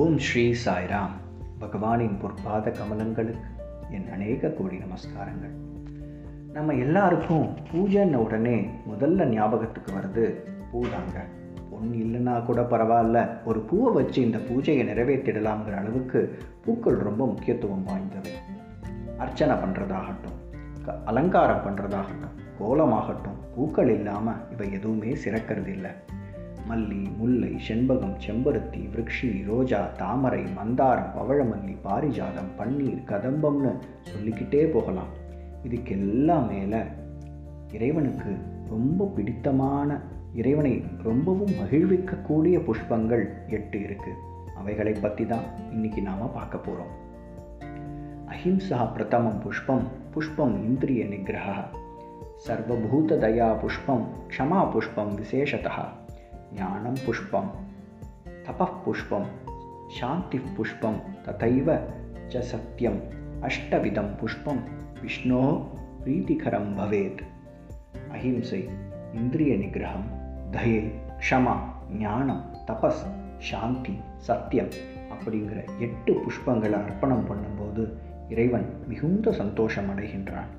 ஓம் ஸ்ரீ சாய்ராம். பகவானின் பொற்பாத கமலங்களுக்கு என் அநேக கோடி நமஸ்காரங்கள். நம்ம எல்லாருக்கும் பூஜைன்ன உடனே முதல்ல ஞாபகத்துக்கு வருது பூ தாங்க பொண்ணு இல்லைன்னா கூட பரவாயில்ல. ஒரு பூவை வச்சு இந்த பூஜையை நிறைவேற்றிடலாம்ங்கிற அளவுக்கு பூக்கள் ரொம்ப முக்கியத்துவம் வாய்ந்தவை. அர்ச்சனை பண்ணுறதாகட்டும் க அலங்காரம் பண்ணுறதாகட்டும் கோலமாகட்டும் பூக்கள் இல்லாமல் இவை எதுவுமே சிறக்கிறது இல்லை மல்லி முல்லை செண்பகம் செம்பருத்தி விருக்ஷி ரோஜா தாமரை மந்தாரம் பவழமல்லி பாரிஜாதம் பன்னீர் கதம்பம்னு சொல்லிக்கிட்டே போகலாம். இதுக்கெல்லாம் மேலே இறைவனுக்கு ரொம்ப பிடித்தமான இறைவனை ரொம்பவும் மகிழ்விக்கக்கூடிய புஷ்பங்கள் எட்டு இருக்கு. அவைகளை பற்றி தான் இன்னைக்கு நாம் பார்க்க போகிறோம் அஹிம்சா பிரதமம் புஷ்பம் புஷ்பம் இந்திரிய நிகிரக சர்வபூததயா புஷ்பம் க்ஷமா புஷ்பம் விசேஷதா. ஞானம் புஷ்பம் தபः புஷ்பம் சாந்தி புஷ்பம் ததைவ ச சத்தியம் அஷ்டவிதம் புஷ்பம் விஷ்ணோ பிரீத்திகரம் பவேத். அஹிம்சை இந்திரிய நிகிரகம் தயை க்ஷமா ஞானம் தபஸ் சாந்தி சத்தியம் அப்படிங்கிற எட்டு புஷ்பங்களை அர்ப்பணம் பண்ணும்போது இறைவன் மிகுந்த சந்தோஷம் அடைகின்றான்.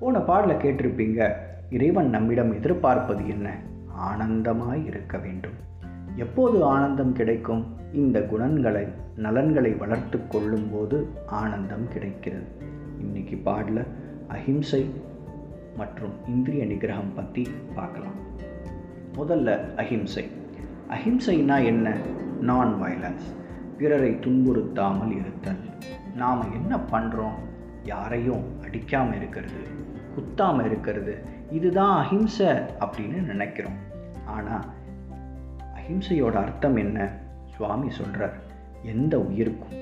போன பாடல கேட்டிருப்பீங்க இறைவன் நம்மிடம் எதிர்பார்ப்பது என்ன? ஆனந்தமாய் இருக்க வேண்டும். எப்போது ஆனந்தம் கிடைக்கும்? இந்த குணங்களை நலன்களை வளர்த்து கொள்ளும்போது ஆனந்தம் கிடைக்கிறது. இன்னைக்கு பாடல அஹிம்சை மற்றும் இந்திரிய நிகிரகம் பற்றி பார்க்கலாம். முதல்ல அஹிம்சை. அஹிம்சைனா என்ன? நான் வயலன்ஸ் பிறரை துன்புறுத்தாமல் இருத்தல். நாம் என்ன பண்ணுறோம் யாரையும் அடிக்காமல் இருக்கிறது குத்தாமல் இருக்கிறது. இதுதான் அஹிம்சை அப்படின்னு நினைக்கிறோம். ஆனால் அஹிம்சையோட அர்த்தம் என்ன? சுவாமி சொல்கிறார் எந்த உயிருக்கும்?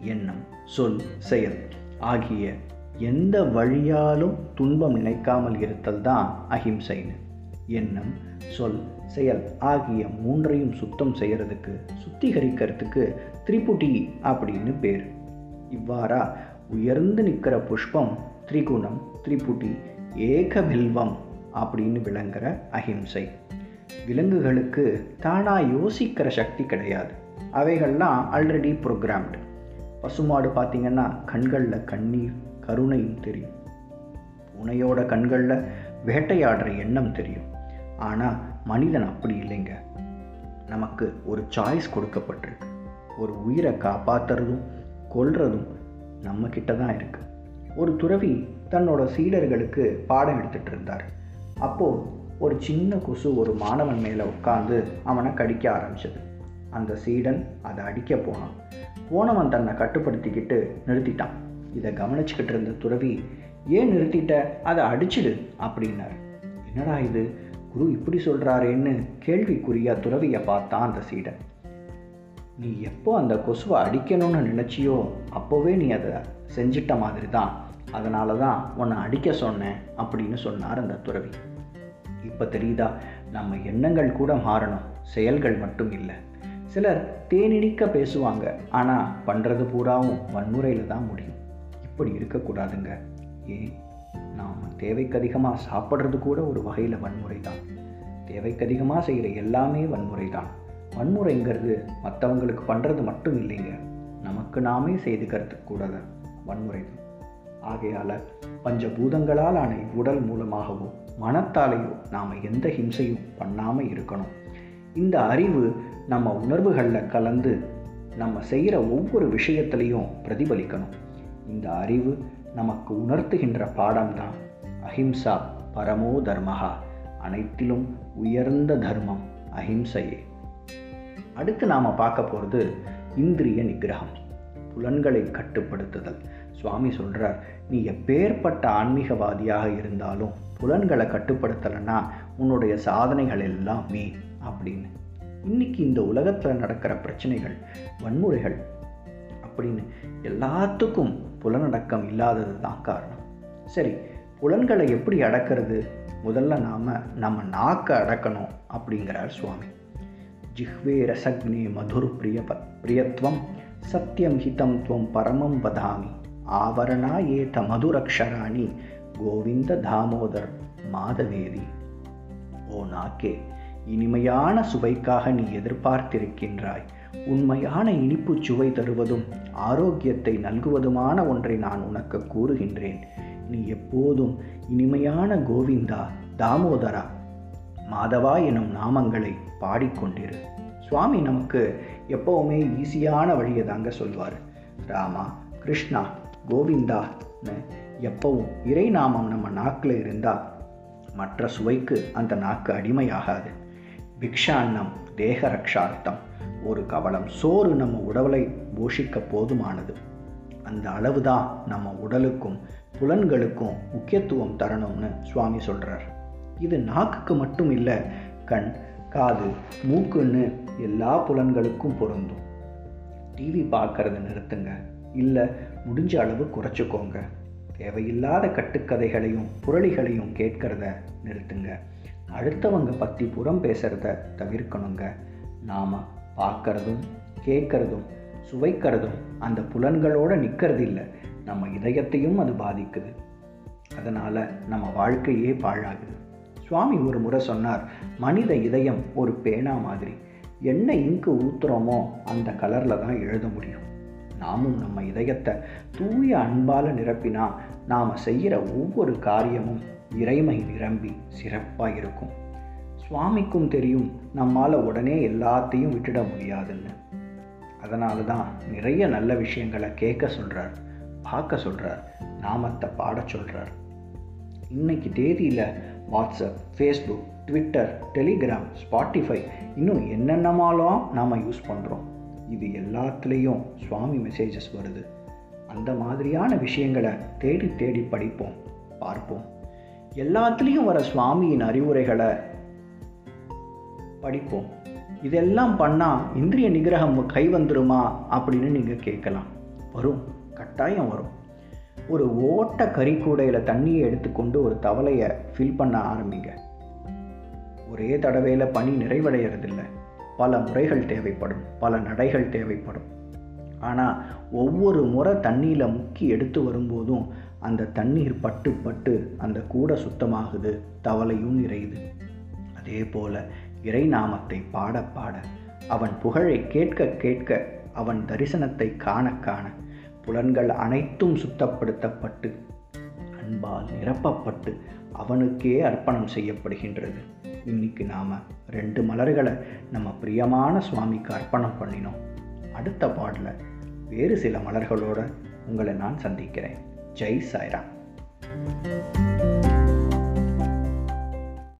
எண்ணம் சொல் செயல் ஆகிய எந்த வழியாலும் துன்பம் நினைக்காமல் இருத்தல் தான் அஹிம்சைன்னு. எண்ணம் சொல் செயல் ஆகிய மூன்றையும் சுத்தம் செய்யறதுக்கு சுத்திகரிக்கிறதுக்கு திரிபுட்டி அப்படின்னு பேர். இவ்வாறா உயர்ந்து நிற்கிற புஷ்பம் திரிகுணம் திரிபுட்டி ஏகபில்வம் அப்படின்னு விளங்குற அஹிம்சை. விலங்குகளுக்கு தானாக யோசிக்கிற சக்தி கிடையாது. அவைகள்லாம் ஆல்ரெடி ப்ரோக்ராம்டு பசுமாடு பார்த்திங்கன்னா கண்களில் கண்ணீர் கருணையும் தெரியும். பூனையோட கண்களில் வேட்டையாடுற எண்ணம் தெரியும். ஆனால் மனிதன் அப்படி இல்லைங்க. நமக்கு ஒரு சாய்ஸ் கொடுக்கப்பட்டிருக்கு. ஒரு உயிரை காப்பாற்றுறதும் கொல்றதும் நம்மக்கிட்ட தான் இருக்குது ஒரு துறவி தன்னோட சீடர்களுக்கு பாடம் எடுத்துகிட்டு இருந்தார். அப்போது ஒரு சின்ன கொசு ஒரு மாணவன் மேலே உட்காந்து அவனை கடிக்க ஆரம்பிச்சது. அந்த சீடன் அதை அடிக்க போனான். போனவன் தன்னை கட்டுப்படுத்திக்கிட்டு நிறுத்திட்டான். இதை கவனிச்சுக்கிட்டு இருந்த துறவி ஏன் நிறுத்திட்ட? அதை அடிச்சிடு அப்படின்னார். என்னடா இது? குரு இப்படி சொல்கிறாரேன்னு கேள்விக்குரிய துறவியை பார்த்தான் அந்த சீடன். நீ எப்போ அந்த கொசுவை அடிக்கணும்னு நினச்சியோ அப்போவே நீ அதை செஞ்சிட்ட மாதிரி தான் அதனால தான் உன்னை அடிக்க சொன்னேன் அப்படின்னு சொன்னார் அந்த துறவி. இப்போ தெரியுதா? நம்ம எண்ணங்கள் கூட மாறணும். செயல்கள் மட்டும் இல்லை. சிலர் தேனிடிக்க பேசுவாங்க. ஆனால் பண்ணுறது பூராவும் வன்முறையில் தான் முடியும். இப்படி இருக்கக்கூடாதுங்க. ஏன் நாம் தேவைக்கு அதிகமாக சாப்பிட்றது கூட ஒரு வகையில் வன்முறை தான் தேவைக்கு அதிகமாக செய்கிற எல்லாமே வன்முறை தான் வன்முறைங்கிறது மற்றவங்களுக்கு பண்ணுறது மட்டும் இல்லைங்க. நமக்கு நாமே செய்துக்கிறது கூட வன்முறை தான் ஆகையால் பஞ்சபூதங்களால் ஆன உடல் மூலமாகவும் மனத்தாலேயோ நாம் எந்த ஹிம்சையும் பண்ணாமல் இருக்கணும். இந்த அறிவு நம்ம உணர்வுகளில் கலந்து நம்ம செய்கிற ஒவ்வொரு விஷயத்துலையும் பிரதிபலிக்கணும். இந்த அறிவு நமக்கு உணர்த்துகின்ற பாடம்தான் அஹிம்சா பரமோ தர்மஹா. அனைத்திலும் உயர்ந்த தர்மம் அஹிம்சையே. அடுத்து நாம் பார்க்க போகிறது இந்திரிய நிகிரகம் புலன்களை கட்டுப்படுத்துதல். சுவாமி சொல்கிறார் நீ எப்பேற்பட்ட ஆன்மீகவாதியாக இருந்தாலும் புலன்களை கட்டுப்படுத்தலைன்னா உன்னுடைய சாதனைகள் எல்லாம் வீண் அப்படின்னு. இன்னைக்கு இந்த உலகத்தில் நடக்கிற பிரச்சனைகள் வன்முறைகள் அப்படின்னு எல்லாத்துக்கும் புலனடக்கம் இல்லாதது தான் காரணம். சரி புலன்களை எப்படி அடக்கிறது? முதல்ல நாம் நம்ம நாக்கை அடக்கணும் அப்படிங்கிறார் சுவாமி. ஜிஹ்வே ரசக்னே மதுர் பிரிய பிரியத்வம் சத்தியம் ஹிதம் துவம் பரமம் வதாமி ஆவரணா ஏத மதுரக்ஷராணி கோவிந்த தாமோதர் மாதவேதி. ஓ நாக்கே இனிமையான சுவைக்காக நீ எதிர்பார்த்திருக்கின்றாய். உண்மையான இனிப்பு சுவை தருவதும் ஆரோக்கியத்தை நல்குவதுமான ஒன்றை நான் உனக்கு கூறுகின்றேன். நீ எப்போதும் இனிமையான கோவிந்தா தாமோதரா. மாதவா எனும் நாமங்களை பாடிக்கொண்டிரு. சுவாமி நமக்கு எப்போவுமே ஈஸியான வழியை தாங்க சொல்வார். ராமா கிருஷ்ணா. கோவிந்தான்னு எப்பவும் இறை நாமம் நம்ம நாக்கில் இருந்தால் மற்ற சுவைக்கு அந்த நாக்கு அடிமையாகாது. பிக்ஷாண்ணம் தேக ரக்ஷார்த்தம் ஒரு கவலம் சோறு நம்ம உடலை போஷிக்க போதுமானது. அந்த அளவு தான் நம்ம உடலுக்கும் புலன்களுக்கும் முக்கியத்துவம் தரணும்னு சுவாமி சொல்கிறார் இது நாக்குக்கு மட்டும் இல்லை கண் காது மூக்குன்னு எல்லா புலன்களுக்கும் பொருந்தும். டிவி பார்க்கறத நிறுத்துங்க. இல்லை முடிஞ்ச அளவு குறைச்சிக்கோங்க. தேவையில்லாத கட்டுக்கதைகளையும் புரளிகளையும் கேட்கிறத நிறுத்துங்க. அடுத்தவங்க பற்றி புறம் பேசுகிறத தவிர்க்கணுங்க. நாம் பார்க்கறதும் கேட்கறதும் சுவைக்கிறதும் அந்த புலன்களோடு நிற்கிறது இல்லை நம்ம இதயத்தையும் அது பாதிக்குது. அதனால் நம்ம வாழ்க்கையே பாழாகுது. சுவாமி ஒரு முறை சொன்னார் மனித இதயம் ஒரு பேனா மாதிரி. என்ன இங்கு ஊத்துறோமோ அந்த கலரில் தான் எழுத முடியும். நாமும் நம்ம இதயத்தை தூய அன்பால் நிரப்பினா நாம் செய்கிற ஒவ்வொரு காரியமும் இறைமை நிரம்பி சிறப்பாக இருக்கும். சுவாமிக்கும் தெரியும் நம்மால் உடனே எல்லாத்தையும் விட்டுட முடியாதுன்னு. அதனால தான் நிறைய நல்ல விஷயங்களை கேட்க சொல்கிறார் பார்க்க சொல்கிறார் நாமத்தை பாட சொல்கிறார் இன்னைக்கு தேதியில் WhatsApp Facebook Twitter Telegram Spotify இன்னும் என்னென்னமாலும் நாம் யூஸ் பண்ணுறோம் இது எல்லாத்துலேயும் சுவாமி மெசேஜஸ் வருது. அந்த மாதிரியான விஷயங்களை தேடி தேடி படிப்போம் பார்ப்போம். எல்லாத்துலேயும் வர சுவாமியின் அறிவுரைகளை படிப்போம். இதெல்லாம் பண்ணால் இந்திரிய நிகிரகம் கை வந்துருமா அப்படின்னு நீங்கள் கேட்கலாம். வரும் கட்டாயம் வரும். ஒரு ஓட்ட கறிக்கூடையில் தண்ணியை எடுத்துக்கொண்டு ஒரு தவளையை ஃபில் பண்ண ஆரம்பிங்க. ஒரே தடவையில் பணி நிறைவடைகிறதில்லை பல முறைகள் தேவைப்படும் பல நடைகள் தேவைப்படும். ஆனால் ஒவ்வொரு முறை தண்ணியில் முக்கி எடுத்து வரும்போதும் அந்த தண்ணீர் பட்டு பட்டு அந்த கூடை சுத்தமாகுது தவளையும் நிறையுது. அதே போல இறை நாமத்தை பாட பாட அவன் புகழை கேட்க கேட்க அவன் தரிசனத்தை காண காண புலன்கள் அனைத்தும் சுத்தப்படுத்தப்பட்டு அன்பால் நிரப்பப்பட்டு அவனுக்கே அர்ப்பணம் செய்யப்படுகின்றது. இன்னைக்கு நாம் ரெண்டு மலர்களை நம்ம பிரியமான சுவாமிக்கு அர்ப்பணம் பண்ணினோம். அடுத்த பாடல வேறு சில மலர்களோடு உங்களை நான் சந்திக்கிறேன். ஜெய் சாய்ராம்.